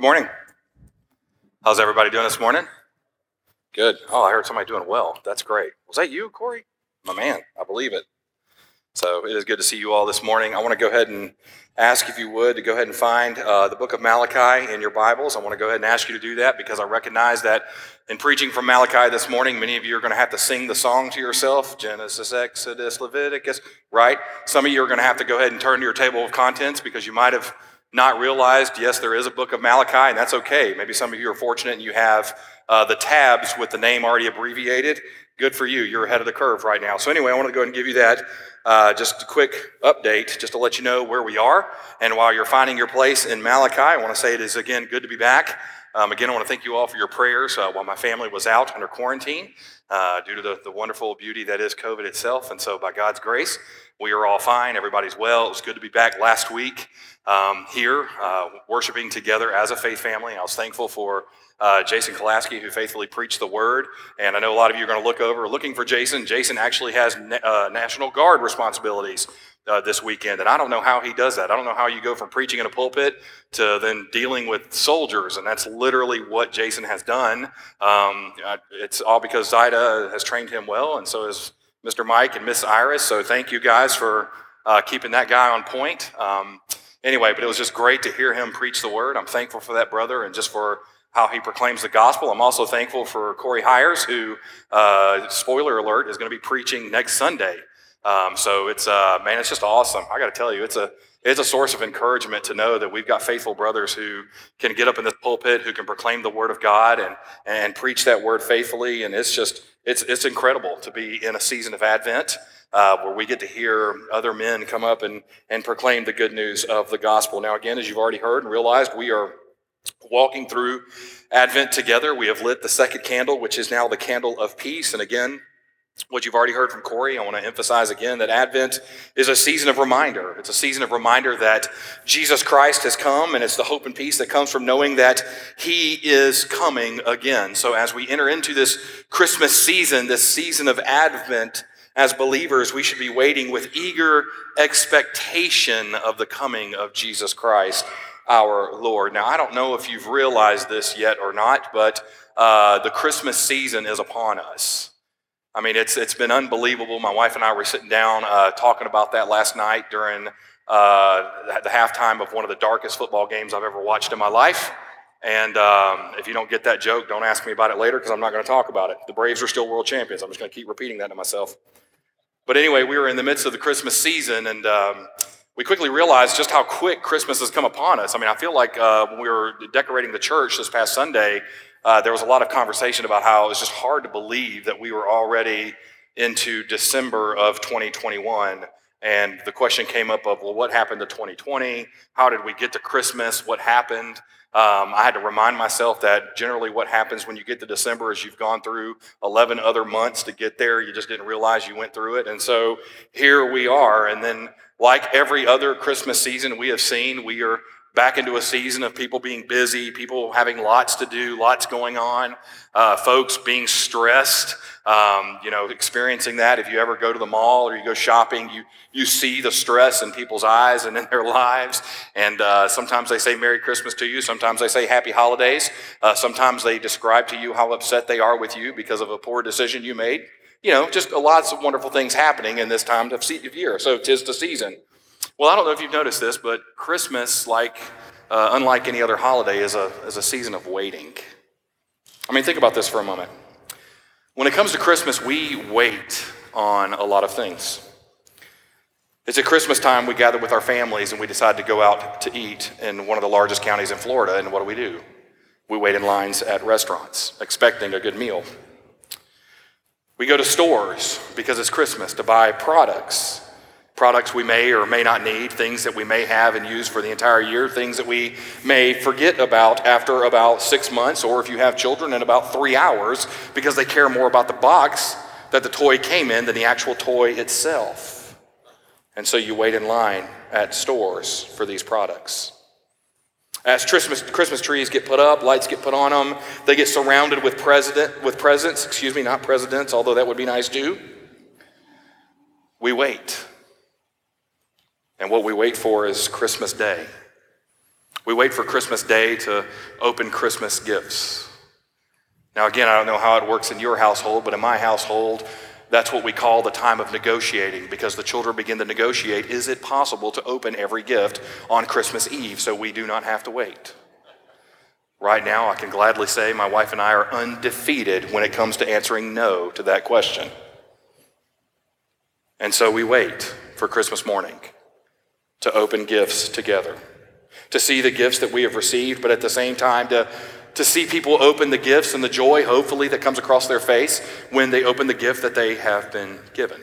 Good morning. How's everybody doing this morning? Good. Oh, I heard somebody doing well. That's great. Was that you, Corey? My man, I believe it. So it is good to see you all this morning. I want to go ahead and ask if you would to go ahead and find uh, the book of Malachi in your Bibles. I want to go ahead and ask you to do that because I recognize that in preaching from Malachi this morning, many of you are going to have to sing the song to yourself Genesis, Exodus, Leviticus, right? Some of you are going to have to go ahead and turn to your table of contents because you might have not realized, yes, there is a book of Malachi, and that's okay. Maybe some of you are fortunate and you have uh, the tabs with the name already abbreviated. Good for you. You're ahead of the curve right now. So, anyway, I want to go ahead and give you that. Uh, just a quick update, just to let you know where we are. And while you're finding your place in Malachi, I want to say it is again good to be back. Um, again, I want to thank you all for your prayers uh, while my family was out under quarantine uh, due to the, the wonderful beauty that is COVID itself. And so, by God's grace, we are all fine. Everybody's well. It was good to be back last week um, here, uh, worshiping together as a faith family. I was thankful for uh, Jason Kolaski, who faithfully preached the word. And I know a lot of you are going to look over looking for Jason. Jason actually has na- uh, National Guard responsibilities uh, this weekend. And I don't know how he does that. I don't know how you go from preaching in a pulpit to then dealing with soldiers. And that's literally what Jason has done. Um, it's all because Zida has trained him well, and so has Mr. Mike and Miss Iris. So thank you guys for uh, keeping that guy on point. Um, anyway, but it was just great to hear him preach the word. I'm thankful for that brother and just for how he proclaims the gospel. I'm also thankful for Corey Hires, who, uh, spoiler alert, is going to be preaching next Sunday. Um, so it's uh, man, it's just awesome. I got to tell you, it's a it's a source of encouragement to know that we've got faithful brothers who can get up in this pulpit, who can proclaim the word of God and and preach that word faithfully. And it's just it's it's incredible to be in a season of Advent. Uh, where we get to hear other men come up and, and proclaim the good news of the gospel. Now, again, as you've already heard and realized, we are walking through Advent together. We have lit the second candle, which is now the candle of peace. And again, what you've already heard from Corey, I want to emphasize again that Advent is a season of reminder. It's a season of reminder that Jesus Christ has come, and it's the hope and peace that comes from knowing that He is coming again. So, as we enter into this Christmas season, this season of Advent, as believers, we should be waiting with eager expectation of the coming of Jesus Christ our Lord. Now, I don't know if you've realized this yet or not, but uh, the Christmas season is upon us. I mean, it's, it's been unbelievable. My wife and I were sitting down uh, talking about that last night during uh, the halftime of one of the darkest football games I've ever watched in my life. And um, if you don't get that joke, don't ask me about it later because I'm not going to talk about it. The Braves are still world champions. I'm just going to keep repeating that to myself. But anyway, we were in the midst of the Christmas season, and um, we quickly realized just how quick Christmas has come upon us. I mean, I feel like uh, when we were decorating the church this past Sunday, uh, there was a lot of conversation about how it was just hard to believe that we were already into December of 2021. And the question came up of, well, what happened to 2020? How did we get to Christmas? What happened? Um, I had to remind myself that generally what happens when you get to December is you've gone through 11 other months to get there. You just didn't realize you went through it. And so here we are. And then like every other Christmas season we have seen, we are back into a season of people being busy, people having lots to do, lots going on, uh, folks being stressed. Um, you know, experiencing that. If you ever go to the mall or you go shopping, you you see the stress in people's eyes and in their lives. And uh, sometimes they say Merry Christmas to you. Sometimes they say Happy Holidays. Uh, sometimes they describe to you how upset they are with you because of a poor decision you made you know, just lots of wonderful things happening in this time of year. So tis the season. Well, I don't know if you've noticed this, but Christmas, like uh, unlike any other holiday, is a, is a season of waiting. I mean, think about this for a moment. When it comes to Christmas, we wait on a lot of things. It's at Christmas time we gather with our families and we decide to go out to eat in one of the largest counties in Florida. And what do we do? We wait in lines at restaurants, expecting a good meal. We go to stores because it's Christmas to buy products. Products we may or may not need, things that we may have and use for the entire year, things that we may forget about after about six months, or if you have children, in about three hours, because they care more about the box that the toy came in than the actual toy itself. And so you wait in line at stores for these products. As Christmas, Christmas trees get put up, lights get put on them, they get surrounded with, president, with presents, excuse me, not presidents, although that would be nice too. We wait. And what we wait for is Christmas Day. We wait for Christmas Day to open Christmas gifts. Now, again, I don't know how it works in your household, but in my household, that's what we call the time of negotiating because the children begin to negotiate is it possible to open every gift on Christmas Eve so we do not have to wait? Right now, I can gladly say my wife and I are undefeated when it comes to answering no to that question. And so we wait for Christmas morning to open gifts together, to see the gifts that we have received, but at the same time to, to see people open the gifts and the joy, hopefully, that comes across their face when they open the gift that they have been given.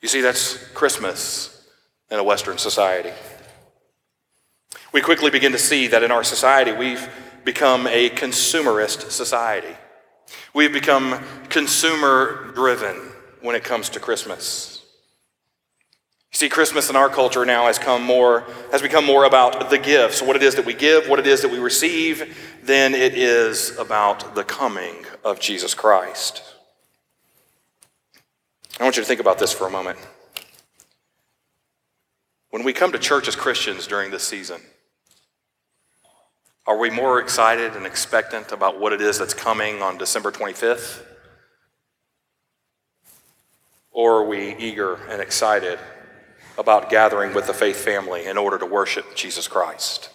You see, that's Christmas in a Western society. We quickly begin to see that in our society, we've become a consumerist society. We've become consumer driven when it comes to Christmas. You see, Christmas in our culture now has come more has become more about the gifts, what it is that we give, what it is that we receive, than it is about the coming of Jesus Christ. I want you to think about this for a moment. When we come to church as Christians during this season, are we more excited and expectant about what it is that's coming on December 25th? Or are we eager and excited about gathering with the faith family in order to worship Jesus Christ?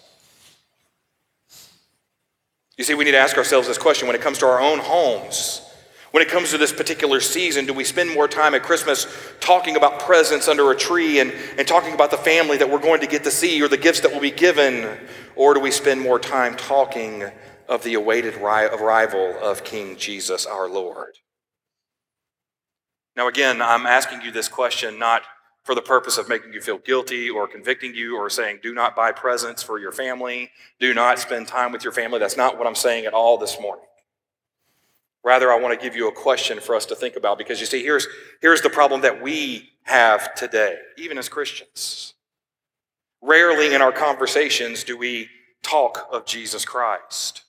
You see, we need to ask ourselves this question when it comes to our own homes. When it comes to this particular season, do we spend more time at Christmas talking about presents under a tree and, and talking about the family that we're going to get to see or the gifts that will be given? Or do we spend more time talking of the awaited arrival of King Jesus our Lord? Now, again, I'm asking you this question not for the purpose of making you feel guilty or convicting you or saying, do not buy presents for your family, do not spend time with your family. That's not what I'm saying at all this morning. Rather, I want to give you a question for us to think about because you see, here's, here's the problem that we have today, even as Christians. Rarely in our conversations do we talk of Jesus Christ.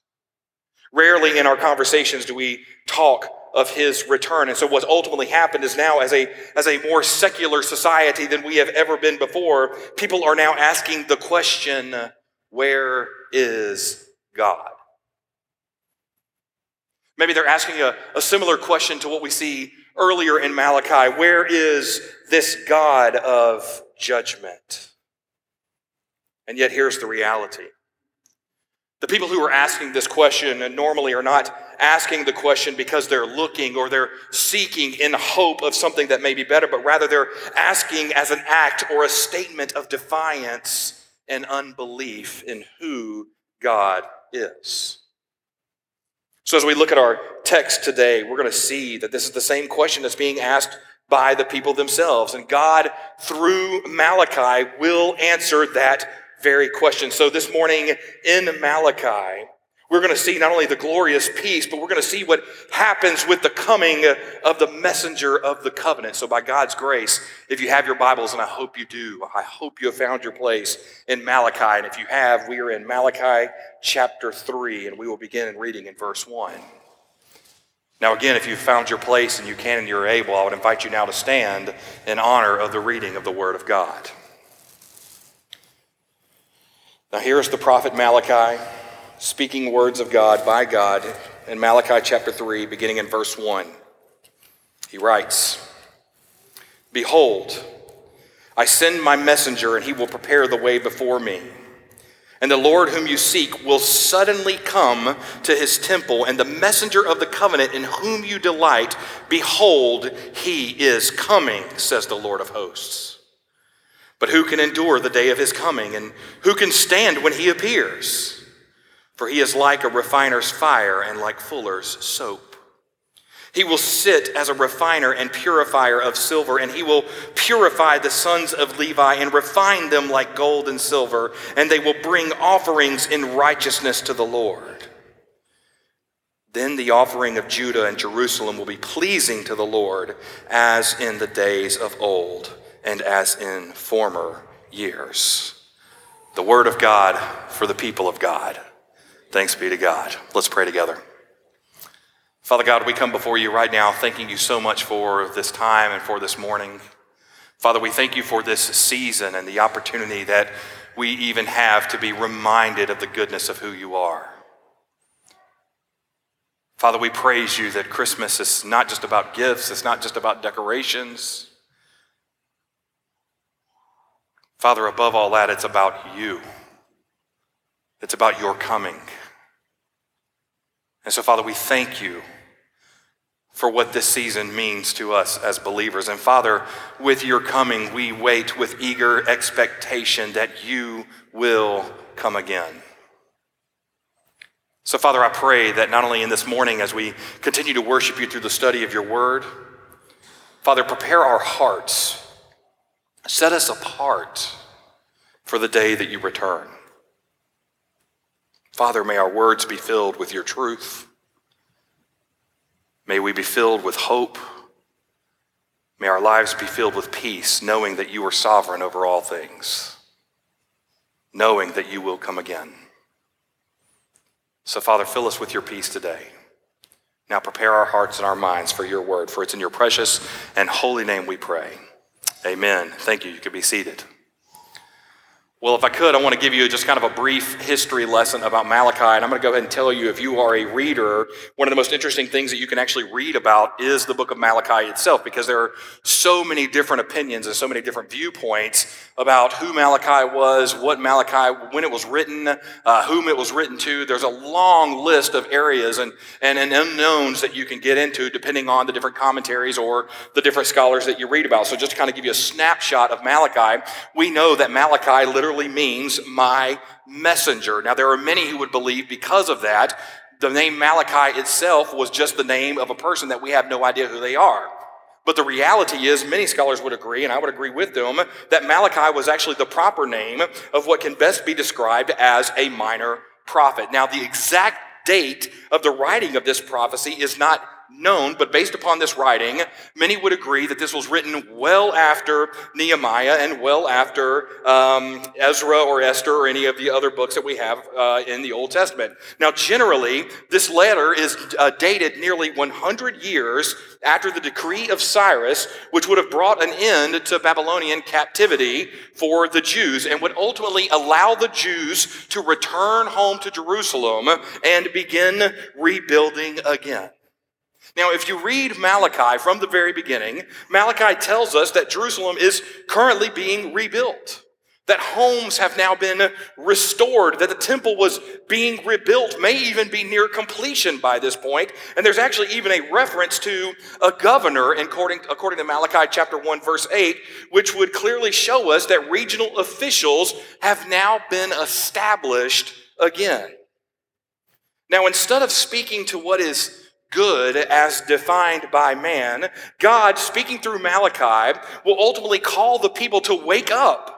Rarely in our conversations do we talk of his return. And so what's ultimately happened is now as a, as a more secular society than we have ever been before, people are now asking the question, where is God? Maybe they're asking a, a similar question to what we see earlier in Malachi Where is this God of judgment? And yet, here's the reality. The people who are asking this question normally are not asking the question because they're looking or they're seeking in hope of something that may be better, but rather they're asking as an act or a statement of defiance and unbelief in who God is. So, as we look at our text today, we're going to see that this is the same question that's being asked by the people themselves. And God, through Malachi, will answer that very question. So, this morning in Malachi, we're going to see not only the glorious peace, but we're going to see what happens with the coming of the messenger of the covenant. So, by God's grace, if you have your Bibles, and I hope you do, I hope you have found your place in Malachi. And if you have, we are in Malachi chapter 3, and we will begin reading in verse 1. Now, again, if you've found your place and you can and you're able, I would invite you now to stand in honor of the reading of the Word of God. Now, here's the prophet Malachi speaking words of God by God in Malachi chapter 3, beginning in verse 1. He writes Behold, I send my messenger, and he will prepare the way before me. And the Lord whom you seek will suddenly come to his temple, and the messenger of the covenant in whom you delight, behold, he is coming, says the Lord of hosts. But who can endure the day of his coming, and who can stand when he appears? For he is like a refiner's fire and like fuller's soap. He will sit as a refiner and purifier of silver, and he will purify the sons of Levi and refine them like gold and silver, and they will bring offerings in righteousness to the Lord. Then the offering of Judah and Jerusalem will be pleasing to the Lord, as in the days of old and as in former years. The word of God for the people of God. Thanks be to God. Let's pray together. Father God, we come before you right now thanking you so much for this time and for this morning. Father, we thank you for this season and the opportunity that we even have to be reminded of the goodness of who you are. Father, we praise you that Christmas is not just about gifts, it's not just about decorations. Father, above all that, it's about you. It's about your coming. And so, Father, we thank you for what this season means to us as believers. And Father, with your coming, we wait with eager expectation that you will come again. So, Father, I pray that not only in this morning as we continue to worship you through the study of your word, Father, prepare our hearts, set us apart for the day that you return. Father, may our words be filled with your truth. May we be filled with hope. May our lives be filled with peace, knowing that you are sovereign over all things, knowing that you will come again. So, Father, fill us with your peace today. Now prepare our hearts and our minds for your word, for it's in your precious and holy name we pray. Amen. Thank you. You can be seated. Well, if I could, I want to give you just kind of a brief history lesson about Malachi. And I'm going to go ahead and tell you if you are a reader, one of the most interesting things that you can actually read about is the book of Malachi itself, because there are so many different opinions and so many different viewpoints about who Malachi was, what Malachi, when it was written, uh, whom it was written to. There's a long list of areas and, and, and unknowns that you can get into depending on the different commentaries or the different scholars that you read about. So, just to kind of give you a snapshot of Malachi, we know that Malachi literally literally means my messenger. Now, there are many who would believe because of that, the name Malachi itself was just the name of a person that we have no idea who they are. But the reality is, many scholars would agree, and I would agree with them, that Malachi was actually the proper name of what can best be described as a minor prophet. Now, the exact date of the writing of this prophecy is not known, but based upon this writing, many would agree that this was written well after Nehemiah and well after um, Ezra or Esther or any of the other books that we have uh, in the Old Testament. Now, generally, this letter is uh, dated nearly 100 years after the decree of Cyrus, which would have brought an end to Babylonian captivity for the Jews and would ultimately allow the Jews to return home to Jerusalem and begin rebuilding again. Now, if you read Malachi from the very beginning, Malachi tells us that Jerusalem is currently being rebuilt, that homes have now been restored, that the temple was being rebuilt, may even be near completion by this point. And there's actually even a reference to a governor, according, according to Malachi chapter 1, verse 8, which would clearly show us that regional officials have now been established again. Now, instead of speaking to what is good as defined by man, God, speaking through Malachi, will ultimately call the people to wake up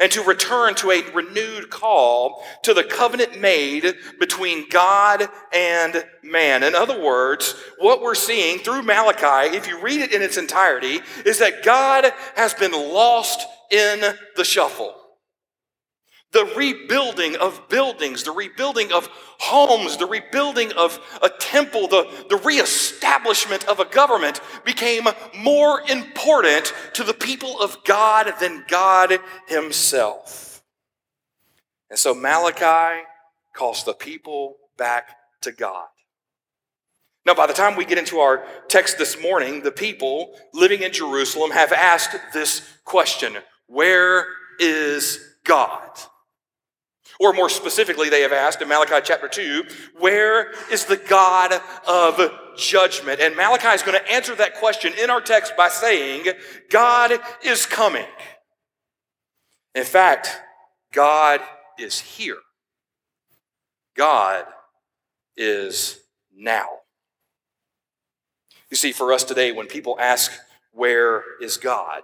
and to return to a renewed call to the covenant made between God and man. In other words, what we're seeing through Malachi, if you read it in its entirety, is that God has been lost in the shuffle the rebuilding of buildings, the rebuilding of homes, the rebuilding of a temple, the, the reestablishment of a government became more important to the people of God than God Himself. And so Malachi calls the people back to God. Now, by the time we get into our text this morning, the people living in Jerusalem have asked this question Where is God? Or more specifically, they have asked in Malachi chapter 2, where is the God of judgment? And Malachi is going to answer that question in our text by saying, God is coming. In fact, God is here. God is now. You see, for us today, when people ask, Where is God?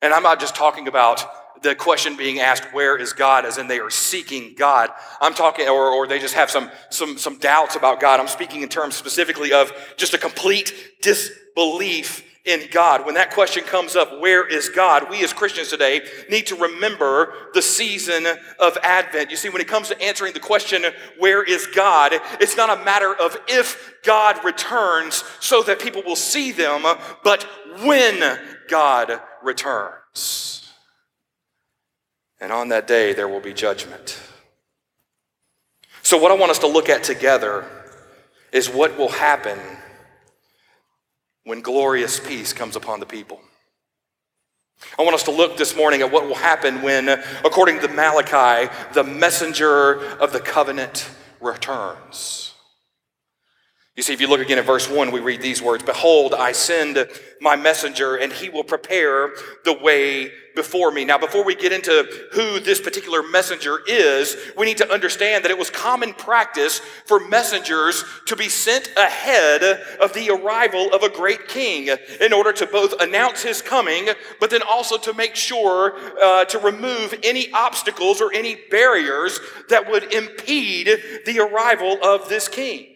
And I'm not just talking about the question being asked, where is God, as in they are seeking God. I'm talking, or, or they just have some, some, some doubts about God. I'm speaking in terms specifically of just a complete disbelief in God. When that question comes up, where is God? We as Christians today need to remember the season of Advent. You see, when it comes to answering the question, where is God? It's not a matter of if God returns so that people will see them, but when God returns. And on that day, there will be judgment. So, what I want us to look at together is what will happen when glorious peace comes upon the people. I want us to look this morning at what will happen when, according to Malachi, the messenger of the covenant returns. You see, if you look again at verse 1, we read these words Behold, I send my messenger, and he will prepare the way before me. Now, before we get into who this particular messenger is, we need to understand that it was common practice for messengers to be sent ahead of the arrival of a great king in order to both announce his coming, but then also to make sure uh, to remove any obstacles or any barriers that would impede the arrival of this king.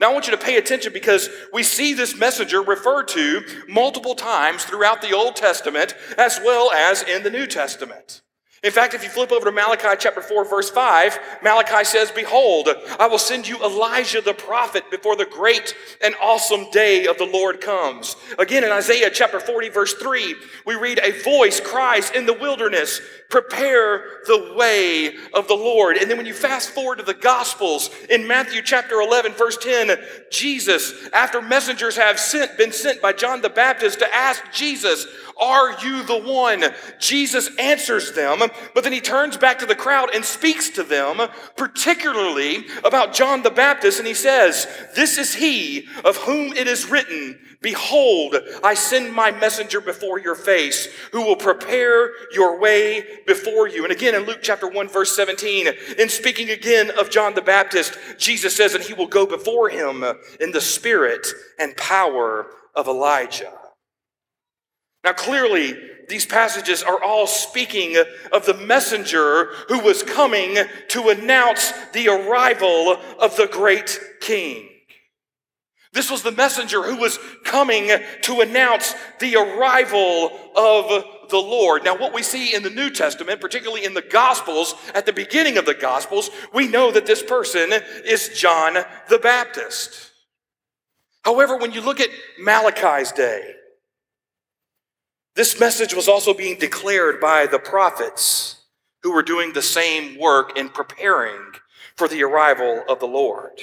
Now, I want you to pay attention because we see this messenger referred to multiple times throughout the Old Testament as well as in the New Testament. In fact, if you flip over to Malachi chapter 4, verse 5, Malachi says, Behold, I will send you Elijah the prophet before the great and awesome day of the Lord comes. Again, in Isaiah chapter 40, verse 3, we read, A voice cries in the wilderness, Prepare the way of the Lord. And then when you fast forward to the Gospels, in Matthew chapter 11, verse 10, Jesus, after messengers have sent, been sent by John the Baptist to ask Jesus, are you the one? Jesus answers them, but then he turns back to the crowd and speaks to them, particularly about John the Baptist, and he says, This is he of whom it is written, Behold, I send my messenger before your face, who will prepare your way before you. And again in Luke chapter 1, verse 17, in speaking again of John the Baptist, Jesus says that he will go before him in the spirit and power of Elijah. Now, clearly, these passages are all speaking of the messenger who was coming to announce the arrival of the great king. This was the messenger who was coming to announce the arrival of the Lord. Now, what we see in the New Testament, particularly in the Gospels, at the beginning of the Gospels, we know that this person is John the Baptist. However, when you look at Malachi's day, this message was also being declared by the prophets who were doing the same work in preparing for the arrival of the Lord.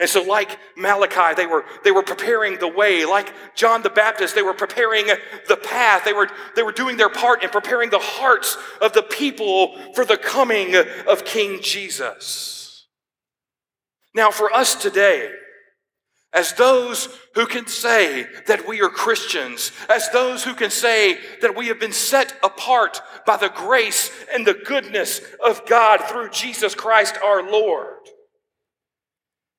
And so, like Malachi, they were, they were preparing the way. Like John the Baptist, they were preparing the path. They were, they were doing their part in preparing the hearts of the people for the coming of King Jesus. Now, for us today, as those who can say that we are Christians, as those who can say that we have been set apart by the grace and the goodness of God through Jesus Christ our Lord,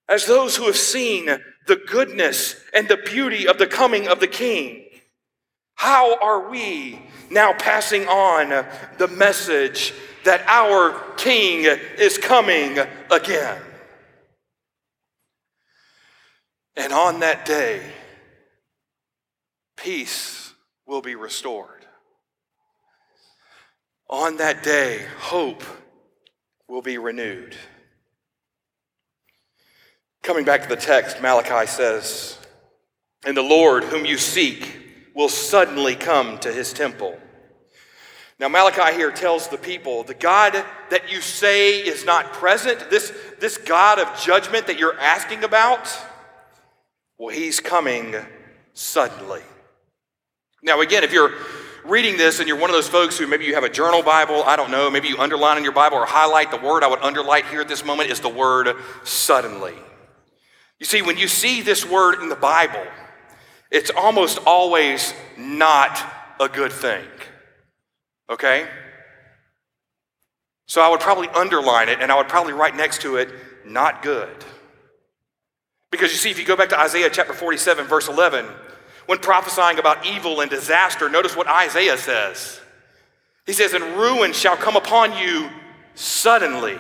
as those who have seen the goodness and the beauty of the coming of the King, how are we now passing on the message that our King is coming again? And on that day, peace will be restored. On that day, hope will be renewed. Coming back to the text, Malachi says, And the Lord whom you seek will suddenly come to his temple. Now, Malachi here tells the people the God that you say is not present, this, this God of judgment that you're asking about, well, he's coming suddenly. Now, again, if you're reading this and you're one of those folks who maybe you have a journal Bible, I don't know, maybe you underline in your Bible or highlight the word I would underline here at this moment is the word suddenly. You see, when you see this word in the Bible, it's almost always not a good thing. Okay? So I would probably underline it and I would probably write next to it, not good. Because you see, if you go back to Isaiah chapter 47, verse 11, when prophesying about evil and disaster, notice what Isaiah says. He says, And ruin shall come upon you suddenly,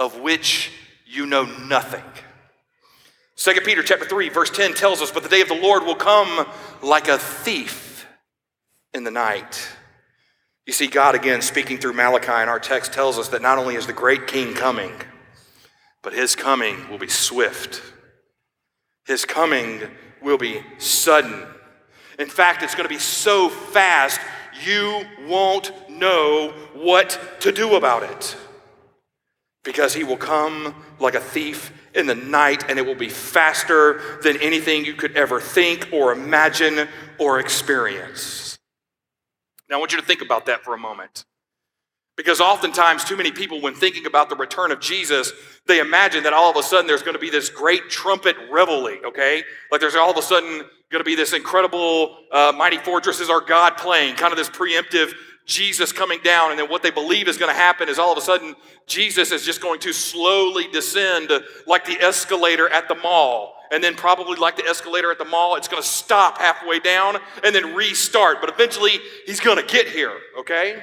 of which you know nothing. 2 Peter chapter 3, verse 10 tells us, But the day of the Lord will come like a thief in the night. You see, God again speaking through Malachi in our text tells us that not only is the great king coming, but his coming will be swift. His coming will be sudden. In fact, it's going to be so fast, you won't know what to do about it. Because he will come like a thief in the night, and it will be faster than anything you could ever think or imagine or experience. Now, I want you to think about that for a moment. Because oftentimes, too many people, when thinking about the return of Jesus, they imagine that all of a sudden there's going to be this great trumpet reveille, okay? Like there's all of a sudden going to be this incredible uh, Mighty Fortress is Our God playing, kind of this preemptive Jesus coming down. And then what they believe is going to happen is all of a sudden Jesus is just going to slowly descend like the escalator at the mall. And then, probably like the escalator at the mall, it's going to stop halfway down and then restart. But eventually, he's going to get here, okay?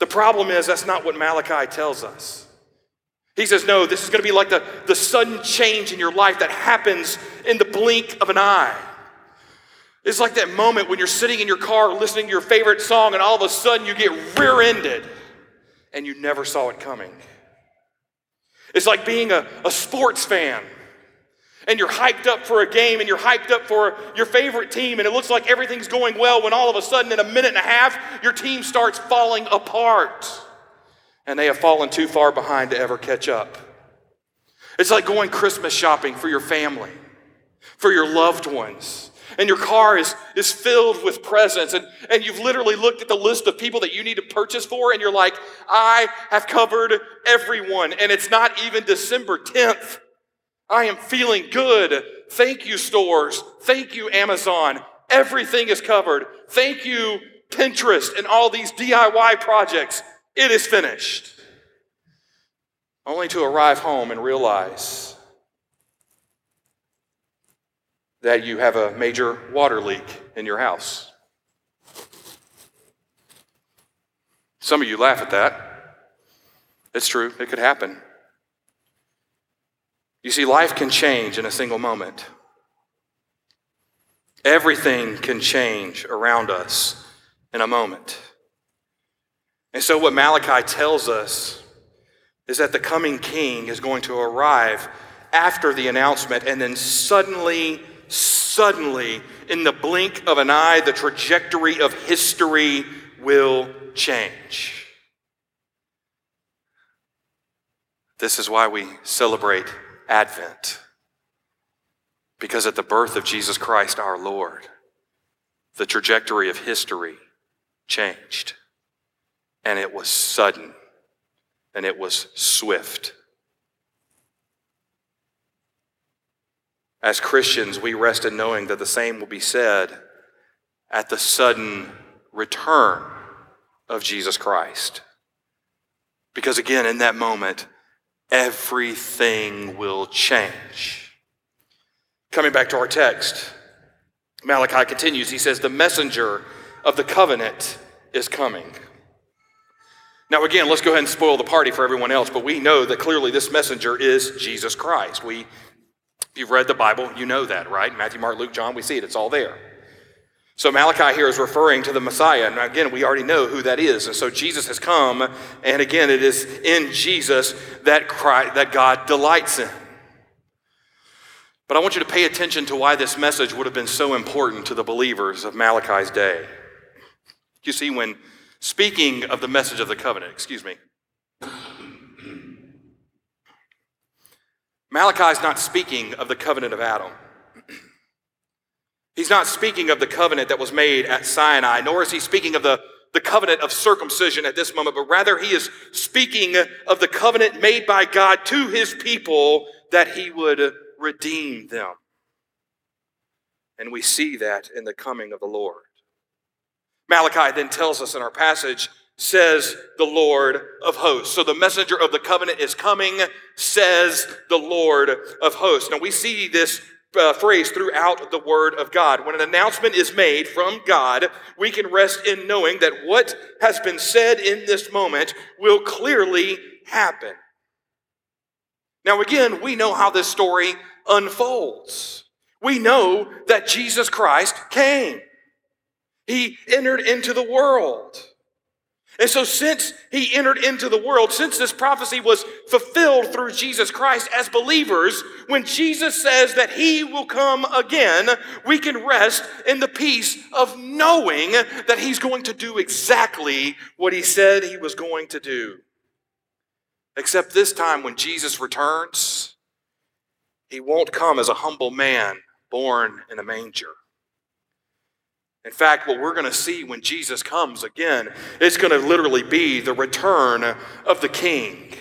The problem is that's not what Malachi tells us. He says, no, this is going to be like the, the sudden change in your life that happens in the blink of an eye. It's like that moment when you're sitting in your car listening to your favorite song and all of a sudden you get rear ended and you never saw it coming. It's like being a, a sports fan and you're hyped up for a game and you're hyped up for your favorite team and it looks like everything's going well when all of a sudden in a minute and a half your team starts falling apart and they have fallen too far behind to ever catch up. It's like going Christmas shopping for your family, for your loved ones. And your car is, is filled with presents, and, and you've literally looked at the list of people that you need to purchase for, and you're like, I have covered everyone, and it's not even December 10th. I am feeling good. Thank you, stores. Thank you, Amazon. Everything is covered. Thank you, Pinterest, and all these DIY projects. It is finished. Only to arrive home and realize that you have a major water leak in your house. Some of you laugh at that. It's true, it could happen. You see, life can change in a single moment. Everything can change around us in a moment. And so, what Malachi tells us is that the coming king is going to arrive after the announcement, and then suddenly, suddenly, in the blink of an eye, the trajectory of history will change. This is why we celebrate Advent. Because at the birth of Jesus Christ our Lord, the trajectory of history changed. And it was sudden, and it was swift. As Christians, we rest in knowing that the same will be said at the sudden return of Jesus Christ. Because again, in that moment, everything will change. Coming back to our text, Malachi continues. He says, The messenger of the covenant is coming. Now, again, let's go ahead and spoil the party for everyone else, but we know that clearly this messenger is Jesus Christ. We, if you've read the Bible, you know that, right? Matthew, Mark, Luke, John, we see it, it's all there. So Malachi here is referring to the Messiah. And again, we already know who that is. And so Jesus has come, and again, it is in Jesus that, Christ, that God delights in. But I want you to pay attention to why this message would have been so important to the believers of Malachi's day. You see, when speaking of the message of the covenant, excuse me, Malachi is not speaking of the covenant of Adam. He's not speaking of the covenant that was made at Sinai, nor is he speaking of the, the covenant of circumcision at this moment, but rather he is speaking of the covenant made by God to his people that he would redeem them. And we see that in the coming of the Lord. Malachi then tells us in our passage, says the Lord of hosts. So the messenger of the covenant is coming, says the Lord of hosts. Now we see this uh, phrase throughout the Word of God. When an announcement is made from God, we can rest in knowing that what has been said in this moment will clearly happen. Now, again, we know how this story unfolds. We know that Jesus Christ came, He entered into the world. And so, since he entered into the world, since this prophecy was fulfilled through Jesus Christ as believers, when Jesus says that he will come again, we can rest in the peace of knowing that he's going to do exactly what he said he was going to do. Except this time, when Jesus returns, he won't come as a humble man born in a manger. In fact, what we're going to see when Jesus comes again, it's going to literally be the return of the king.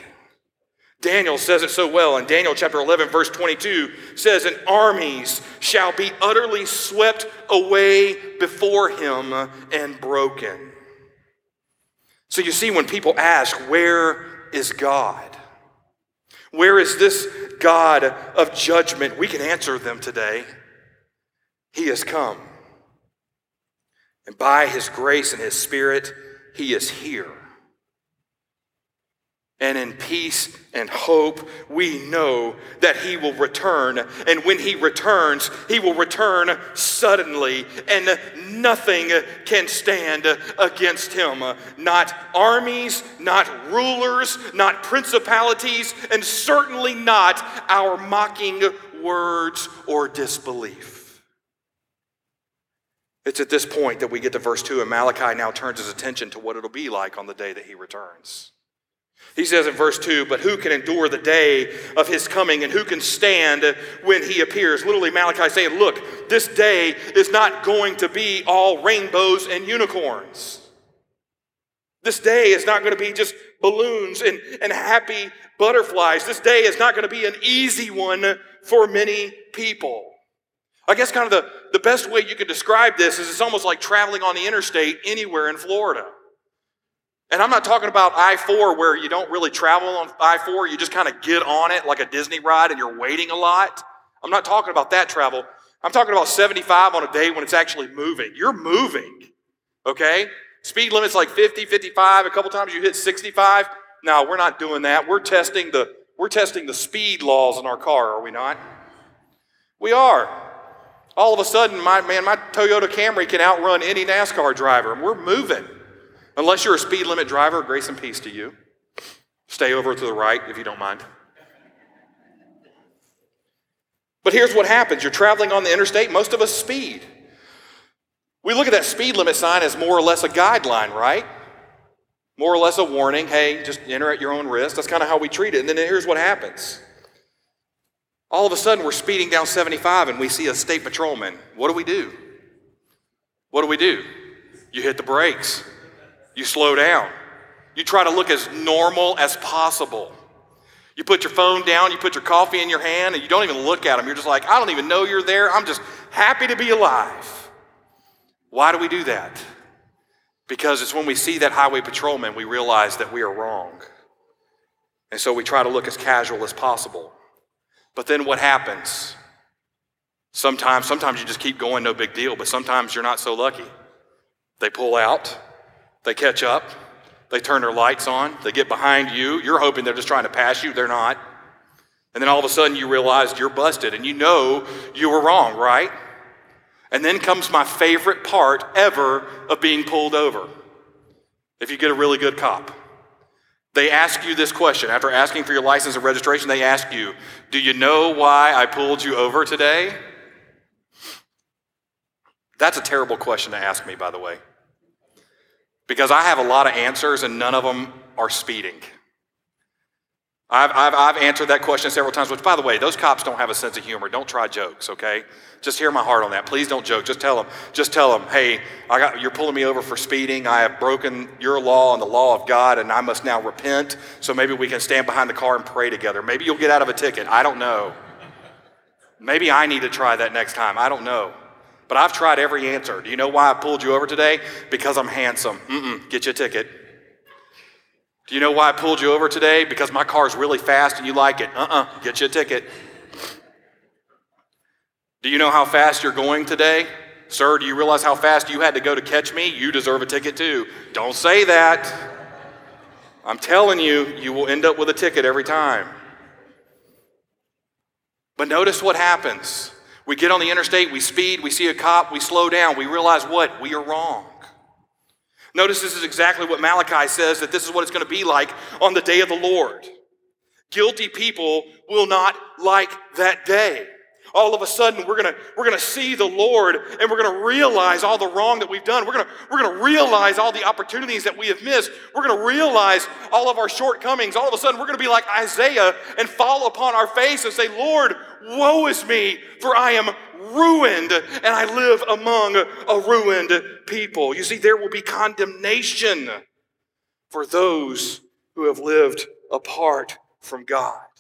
Daniel says it so well in Daniel chapter 11, verse 22 says, And armies shall be utterly swept away before him and broken. So you see, when people ask, Where is God? Where is this God of judgment? We can answer them today. He has come. And by His grace and His Spirit, He is here. And in peace and hope, we know that He will return. And when He returns, He will return suddenly, and nothing can stand against Him. Not armies, not rulers, not principalities, and certainly not our mocking words or disbelief. It's at this point that we get to verse 2, and Malachi now turns his attention to what it'll be like on the day that he returns. He says in verse 2, But who can endure the day of his coming, and who can stand when he appears? Literally, Malachi saying, Look, this day is not going to be all rainbows and unicorns. This day is not going to be just balloons and, and happy butterflies. This day is not going to be an easy one for many people. I guess kind of the, the best way you could describe this is it's almost like traveling on the interstate anywhere in Florida. And I'm not talking about I 4 where you don't really travel on I 4, you just kind of get on it like a Disney ride and you're waiting a lot. I'm not talking about that travel. I'm talking about 75 on a day when it's actually moving. You're moving, okay? Speed limit's like 50, 55. A couple times you hit 65. No, we're not doing that. We're testing the we're testing the speed laws in our car, are we not? We are. All of a sudden, my man, my Toyota Camry can outrun any NASCAR driver, and we're moving. Unless you're a speed limit driver, grace and peace to you. Stay over to the right if you don't mind. But here's what happens you're traveling on the interstate, most of us speed. We look at that speed limit sign as more or less a guideline, right? More or less a warning hey, just enter at your own risk. That's kind of how we treat it. And then here's what happens all of a sudden, we're speeding down 75 and we see a state patrolman. What do we do? What do we do? You hit the brakes. You slow down. You try to look as normal as possible. You put your phone down, you put your coffee in your hand, and you don't even look at them. You're just like, I don't even know you're there. I'm just happy to be alive. Why do we do that? Because it's when we see that highway patrolman, we realize that we are wrong. And so we try to look as casual as possible. But then what happens? Sometimes, sometimes you just keep going, no big deal, but sometimes you're not so lucky. They pull out, they catch up, they turn their lights on, they get behind you. You're hoping they're just trying to pass you, they're not. And then all of a sudden you realize you're busted and you know you were wrong, right? And then comes my favorite part ever of being pulled over. If you get a really good cop. They ask you this question. After asking for your license and registration, they ask you, Do you know why I pulled you over today? That's a terrible question to ask me, by the way, because I have a lot of answers and none of them are speeding. I've, I've, I've answered that question several times, which, by the way, those cops don't have a sense of humor. Don't try jokes, okay? Just hear my heart on that. Please don't joke. Just tell them, just tell them, hey, I got, you're pulling me over for speeding. I have broken your law and the law of God, and I must now repent. So maybe we can stand behind the car and pray together. Maybe you'll get out of a ticket. I don't know. Maybe I need to try that next time. I don't know. But I've tried every answer. Do you know why I pulled you over today? Because I'm handsome. Mm-mm, get you a ticket. Do you know why I pulled you over today? Because my car's really fast and you like it. Uh uh-uh, uh get you a ticket. Do you know how fast you're going today? Sir, do you realize how fast you had to go to catch me? You deserve a ticket too. Don't say that. I'm telling you, you will end up with a ticket every time. But notice what happens. We get on the interstate, we speed, we see a cop, we slow down, we realize what? We are wrong. Notice this is exactly what Malachi says that this is what it's going to be like on the day of the Lord. Guilty people will not like that day all of a sudden we're gonna we're gonna see the Lord and we're gonna realize all the wrong that we've done. We're gonna we're gonna realize all the opportunities that we have missed. We're gonna realize all of our shortcomings. All of a sudden we're gonna be like Isaiah and fall upon our face and say, Lord, woe is me, for I am ruined and I live among a ruined people. You see, there will be condemnation for those who have lived apart from God.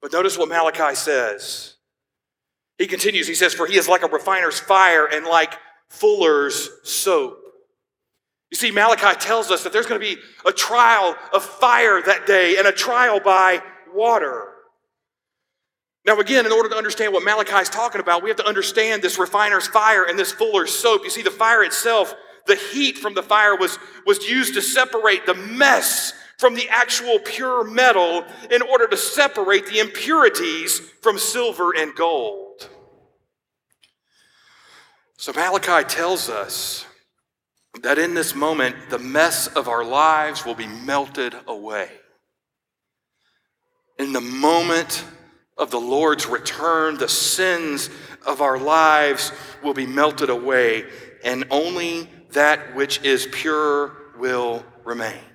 But notice what Malachi says. He continues, he says, For he is like a refiner's fire and like fuller's soap. You see, Malachi tells us that there's going to be a trial of fire that day and a trial by water. Now, again, in order to understand what Malachi is talking about, we have to understand this refiner's fire and this fuller's soap. You see, the fire itself, the heat from the fire was, was used to separate the mess from the actual pure metal in order to separate the impurities from silver and gold. So Malachi tells us that in this moment, the mess of our lives will be melted away. In the moment of the Lord's return, the sins of our lives will be melted away, and only that which is pure will remain.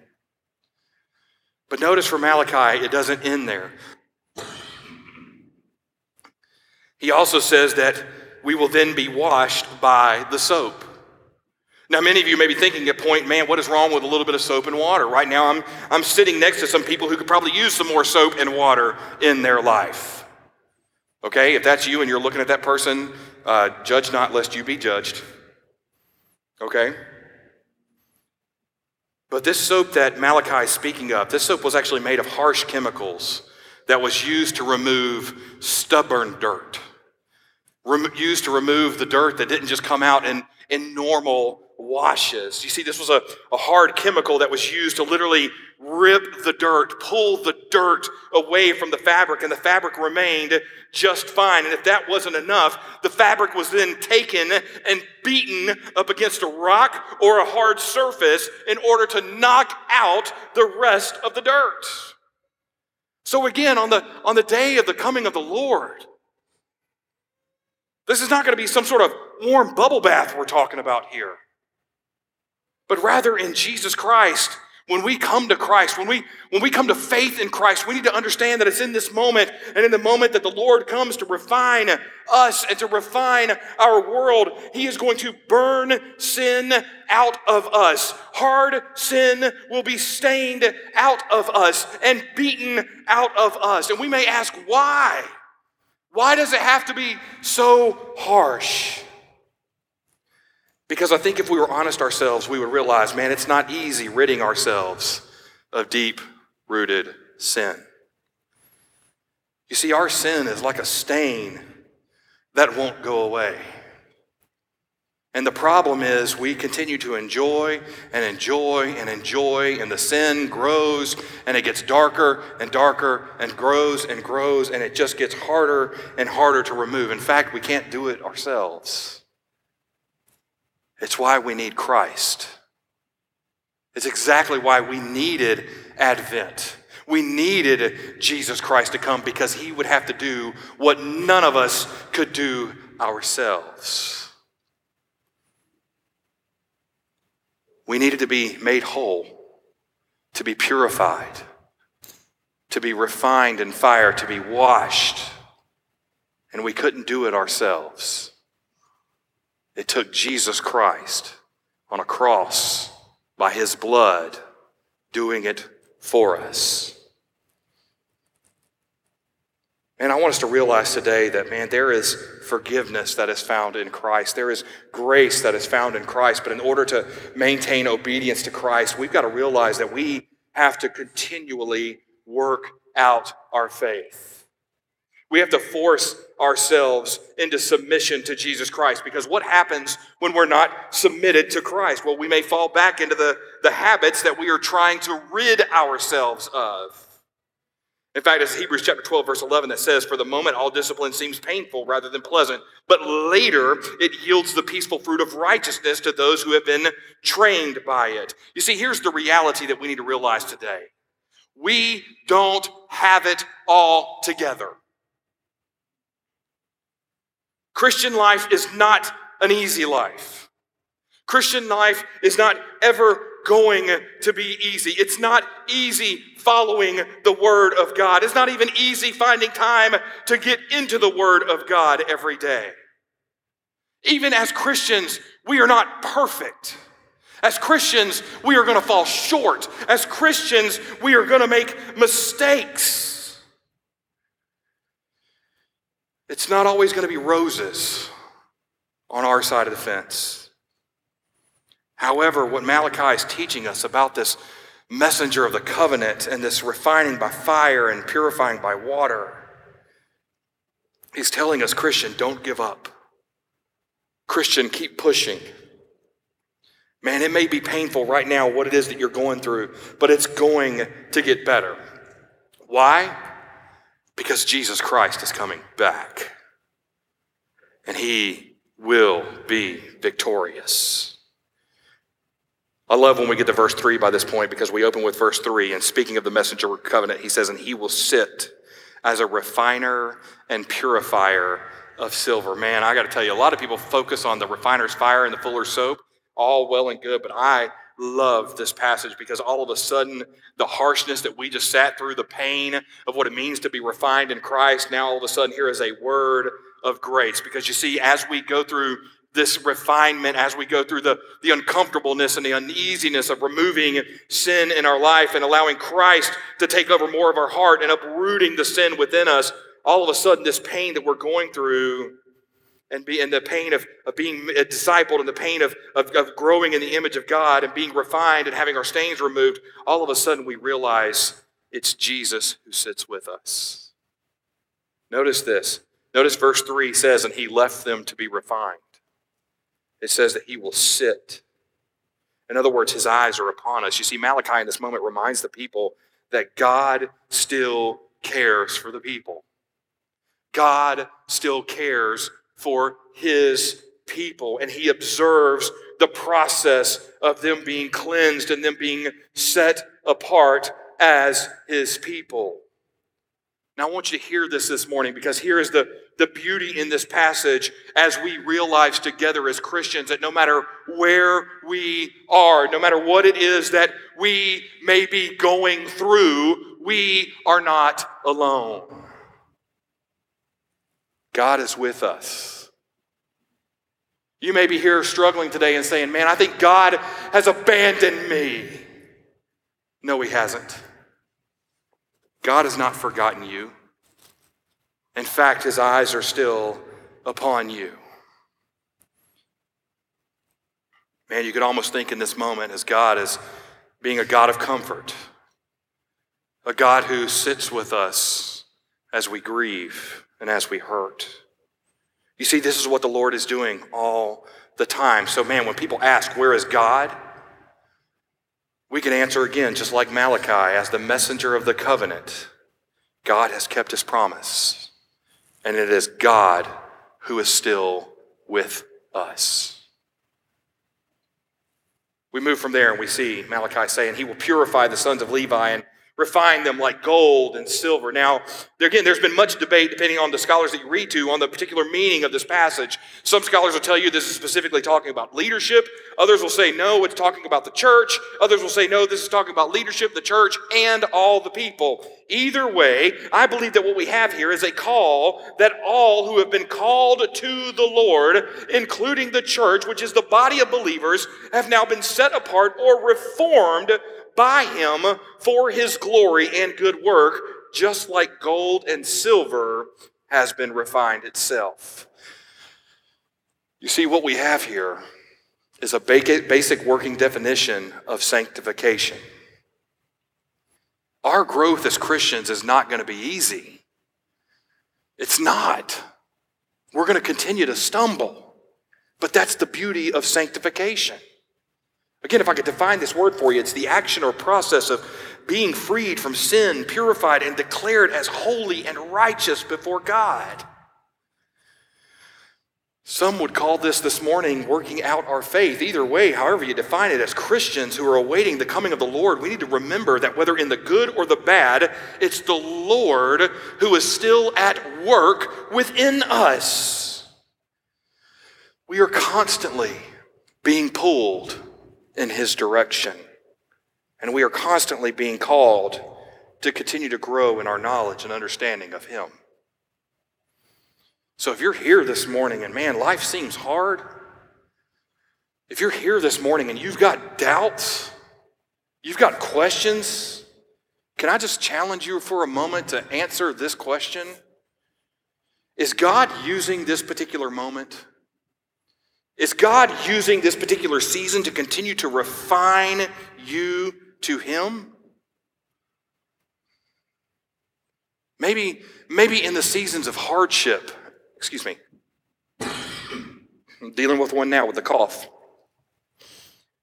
But notice for Malachi, it doesn't end there. He also says that we will then be washed by the soap. Now, many of you may be thinking at point, man, what is wrong with a little bit of soap and water? Right now, I'm, I'm sitting next to some people who could probably use some more soap and water in their life. Okay, if that's you and you're looking at that person, uh, judge not lest you be judged. Okay? But this soap that Malachi is speaking of, this soap was actually made of harsh chemicals that was used to remove stubborn dirt. Rem- used to remove the dirt that didn't just come out in, in normal washes. You see, this was a, a hard chemical that was used to literally rip the dirt, pull the dirt away from the fabric, and the fabric remained just fine. And if that wasn't enough, the fabric was then taken and beaten up against a rock or a hard surface in order to knock out the rest of the dirt. So again, on the, on the day of the coming of the Lord, this is not going to be some sort of warm bubble bath we're talking about here but rather in Jesus Christ. When we come to Christ, when we, when we come to faith in Christ, we need to understand that it's in this moment and in the moment that the Lord comes to refine us and to refine our world, He is going to burn sin out of us. Hard sin will be stained out of us and beaten out of us. And we may ask, why? Why does it have to be so harsh? Because I think if we were honest ourselves, we would realize, man, it's not easy ridding ourselves of deep rooted sin. You see, our sin is like a stain that won't go away. And the problem is, we continue to enjoy and enjoy and enjoy, and the sin grows and it gets darker and darker and grows and grows, and it just gets harder and harder to remove. In fact, we can't do it ourselves. It's why we need Christ. It's exactly why we needed Advent. We needed Jesus Christ to come because he would have to do what none of us could do ourselves. We needed to be made whole, to be purified, to be refined in fire, to be washed. And we couldn't do it ourselves. It took Jesus Christ on a cross by his blood doing it for us. And I want us to realize today that, man, there is forgiveness that is found in Christ. There is grace that is found in Christ. But in order to maintain obedience to Christ, we've got to realize that we have to continually work out our faith. We have to force ourselves into submission to Jesus Christ because what happens when we're not submitted to Christ? Well, we may fall back into the, the habits that we are trying to rid ourselves of. In fact, it's Hebrews chapter 12, verse 11 that says, For the moment, all discipline seems painful rather than pleasant, but later it yields the peaceful fruit of righteousness to those who have been trained by it. You see, here's the reality that we need to realize today we don't have it all together. Christian life is not an easy life. Christian life is not ever going to be easy. It's not easy following the Word of God. It's not even easy finding time to get into the Word of God every day. Even as Christians, we are not perfect. As Christians, we are going to fall short. As Christians, we are going to make mistakes. It's not always going to be roses on our side of the fence. However, what Malachi is teaching us about this messenger of the covenant and this refining by fire and purifying by water, he's telling us, Christian, don't give up. Christian, keep pushing. Man, it may be painful right now what it is that you're going through, but it's going to get better. Why? Because Jesus Christ is coming back. And he will be victorious. I love when we get to verse 3 by this point because we open with verse 3. And speaking of the messenger covenant, he says, And he will sit as a refiner and purifier of silver. Man, I got to tell you, a lot of people focus on the refiner's fire and the fuller's soap, all well and good, but I love this passage because all of a sudden, the harshness that we just sat through, the pain of what it means to be refined in Christ, now all of a sudden, here is a word of grace. Because you see, as we go through this refinement as we go through the, the uncomfortableness and the uneasiness of removing sin in our life and allowing Christ to take over more of our heart and uprooting the sin within us. All of a sudden, this pain that we're going through and, be, and the pain of, of being uh, discipled and the pain of, of, of growing in the image of God and being refined and having our stains removed, all of a sudden we realize it's Jesus who sits with us. Notice this. Notice verse 3 says, And he left them to be refined it says that he will sit. In other words, his eyes are upon us. You see, Malachi in this moment reminds the people that God still cares for the people. God still cares for his people, and he observes the process of them being cleansed and them being set apart as his people. Now, I want you to hear this this morning because here is the, the beauty in this passage as we realize together as Christians that no matter where we are, no matter what it is that we may be going through, we are not alone. God is with us. You may be here struggling today and saying, Man, I think God has abandoned me. No, He hasn't. God has not forgotten you. In fact, his eyes are still upon you. Man, you could almost think in this moment as God as being a God of comfort, a God who sits with us as we grieve and as we hurt. You see, this is what the Lord is doing all the time. So, man, when people ask, Where is God? We can answer again, just like Malachi, as the messenger of the covenant. God has kept his promise, and it is God who is still with us. We move from there and we see Malachi saying, He will purify the sons of Levi and refine them like gold and silver. Now, again, there's been much debate, depending on the scholars that you read to, on the particular meaning of this passage. Some scholars will tell you this is specifically talking about leadership. Others will say, no, it's talking about the church. Others will say, no, this is talking about leadership, the church, and all the people. Either way, I believe that what we have here is a call that all who have been called to the Lord, including the church, which is the body of believers, have now been set apart or reformed by him for his glory and good work, just like gold and silver has been refined itself. You see, what we have here is a basic working definition of sanctification. Our growth as Christians is not going to be easy. It's not. We're going to continue to stumble. But that's the beauty of sanctification. Again, if I could define this word for you, it's the action or process of being freed from sin, purified, and declared as holy and righteous before God. Some would call this this morning working out our faith. Either way, however you define it, as Christians who are awaiting the coming of the Lord, we need to remember that whether in the good or the bad, it's the Lord who is still at work within us. We are constantly being pulled in His direction, and we are constantly being called to continue to grow in our knowledge and understanding of Him. So if you're here this morning and man, life seems hard, if you're here this morning and you've got doubts, you've got questions, can I just challenge you for a moment to answer this question? Is God using this particular moment? Is God using this particular season to continue to refine you to Him? Maybe, maybe in the seasons of hardship, Excuse me. I'm dealing with one now with the cough.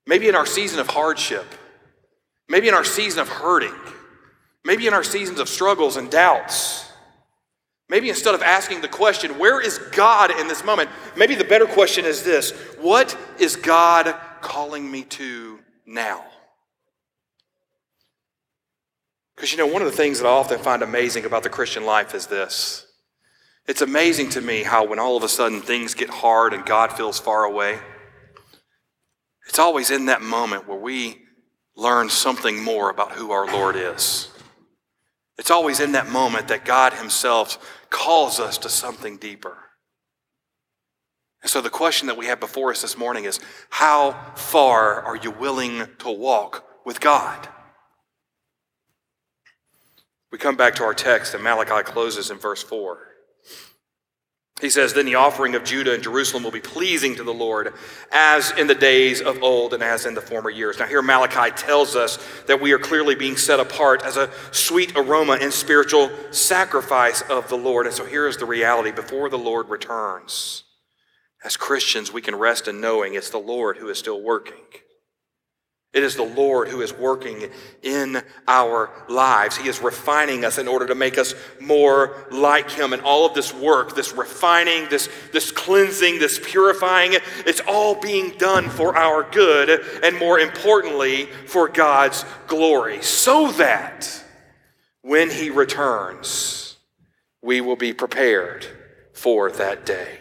Maybe in our season of hardship, maybe in our season of hurting, maybe in our seasons of struggles and doubts, maybe instead of asking the question, where is God in this moment? Maybe the better question is this what is God calling me to now? Because you know, one of the things that I often find amazing about the Christian life is this it's amazing to me how, when all of a sudden things get hard and God feels far away, it's always in that moment where we learn something more about who our Lord is. It's always in that moment that God Himself calls us to something deeper. And so, the question that we have before us this morning is how far are you willing to walk with God? We come back to our text, and Malachi closes in verse 4. He says, Then the offering of Judah and Jerusalem will be pleasing to the Lord, as in the days of old and as in the former years. Now, here Malachi tells us that we are clearly being set apart as a sweet aroma and spiritual sacrifice of the Lord. And so here is the reality before the Lord returns. As Christians, we can rest in knowing it's the Lord who is still working. It is the Lord who is working in our lives. He is refining us in order to make us more like Him. And all of this work, this refining, this, this cleansing, this purifying, it's all being done for our good and more importantly, for God's glory. So that when He returns, we will be prepared for that day.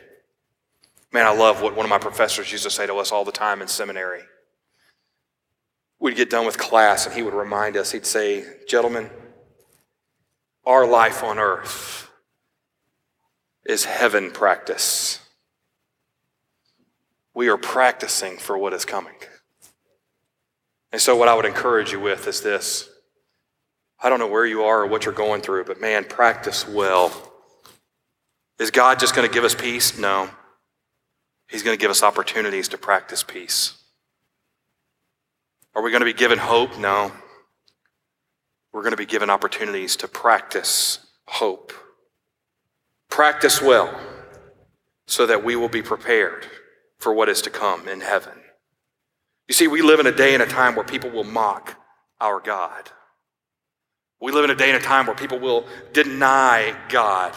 Man, I love what one of my professors used to say to us all the time in seminary we'd get done with class and he would remind us, he'd say, Gentlemen, our life on earth is heaven practice. We are practicing for what is coming. And so, what I would encourage you with is this I don't know where you are or what you're going through, but man, practice well. Is God just going to give us peace? No. He's going to give us opportunities to practice peace. Are we going to be given hope? No. We're going to be given opportunities to practice hope. Practice well so that we will be prepared for what is to come in heaven. You see, we live in a day and a time where people will mock our God. We live in a day and a time where people will deny God.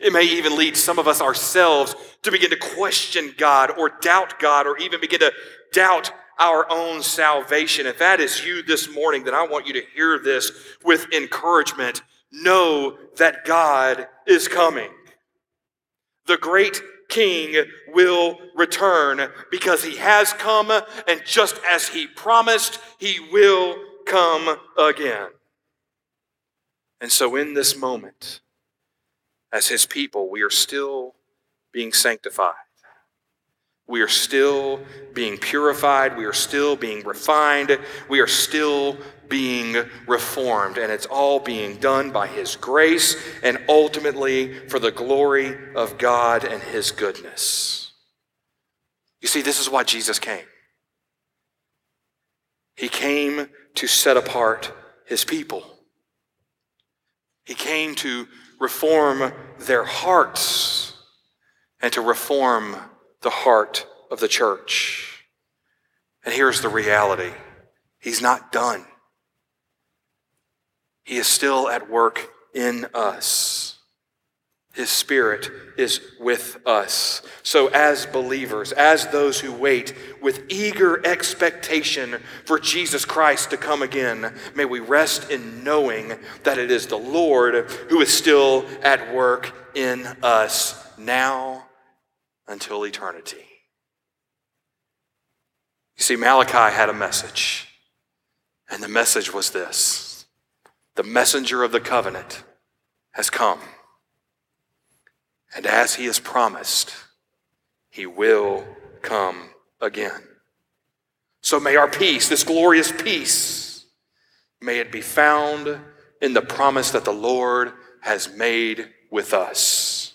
It may even lead some of us ourselves to begin to question God or doubt God or even begin to doubt our own salvation. If that is you this morning, then I want you to hear this with encouragement. Know that God is coming. The great King will return because he has come, and just as he promised, he will come again. And so, in this moment, as his people, we are still being sanctified. We are still being purified. We are still being refined. We are still being reformed. And it's all being done by His grace and ultimately for the glory of God and His goodness. You see, this is why Jesus came. He came to set apart His people, He came to reform their hearts and to reform the heart of the church. And here's the reality He's not done. He is still at work in us. His Spirit is with us. So, as believers, as those who wait with eager expectation for Jesus Christ to come again, may we rest in knowing that it is the Lord who is still at work in us now until eternity. You see, Malachi had a message, and the message was this the messenger of the covenant has come. And as he has promised, he will come again. So may our peace, this glorious peace, may it be found in the promise that the Lord has made with us.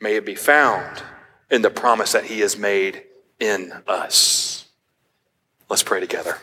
May it be found in the promise that he has made in us. Let's pray together.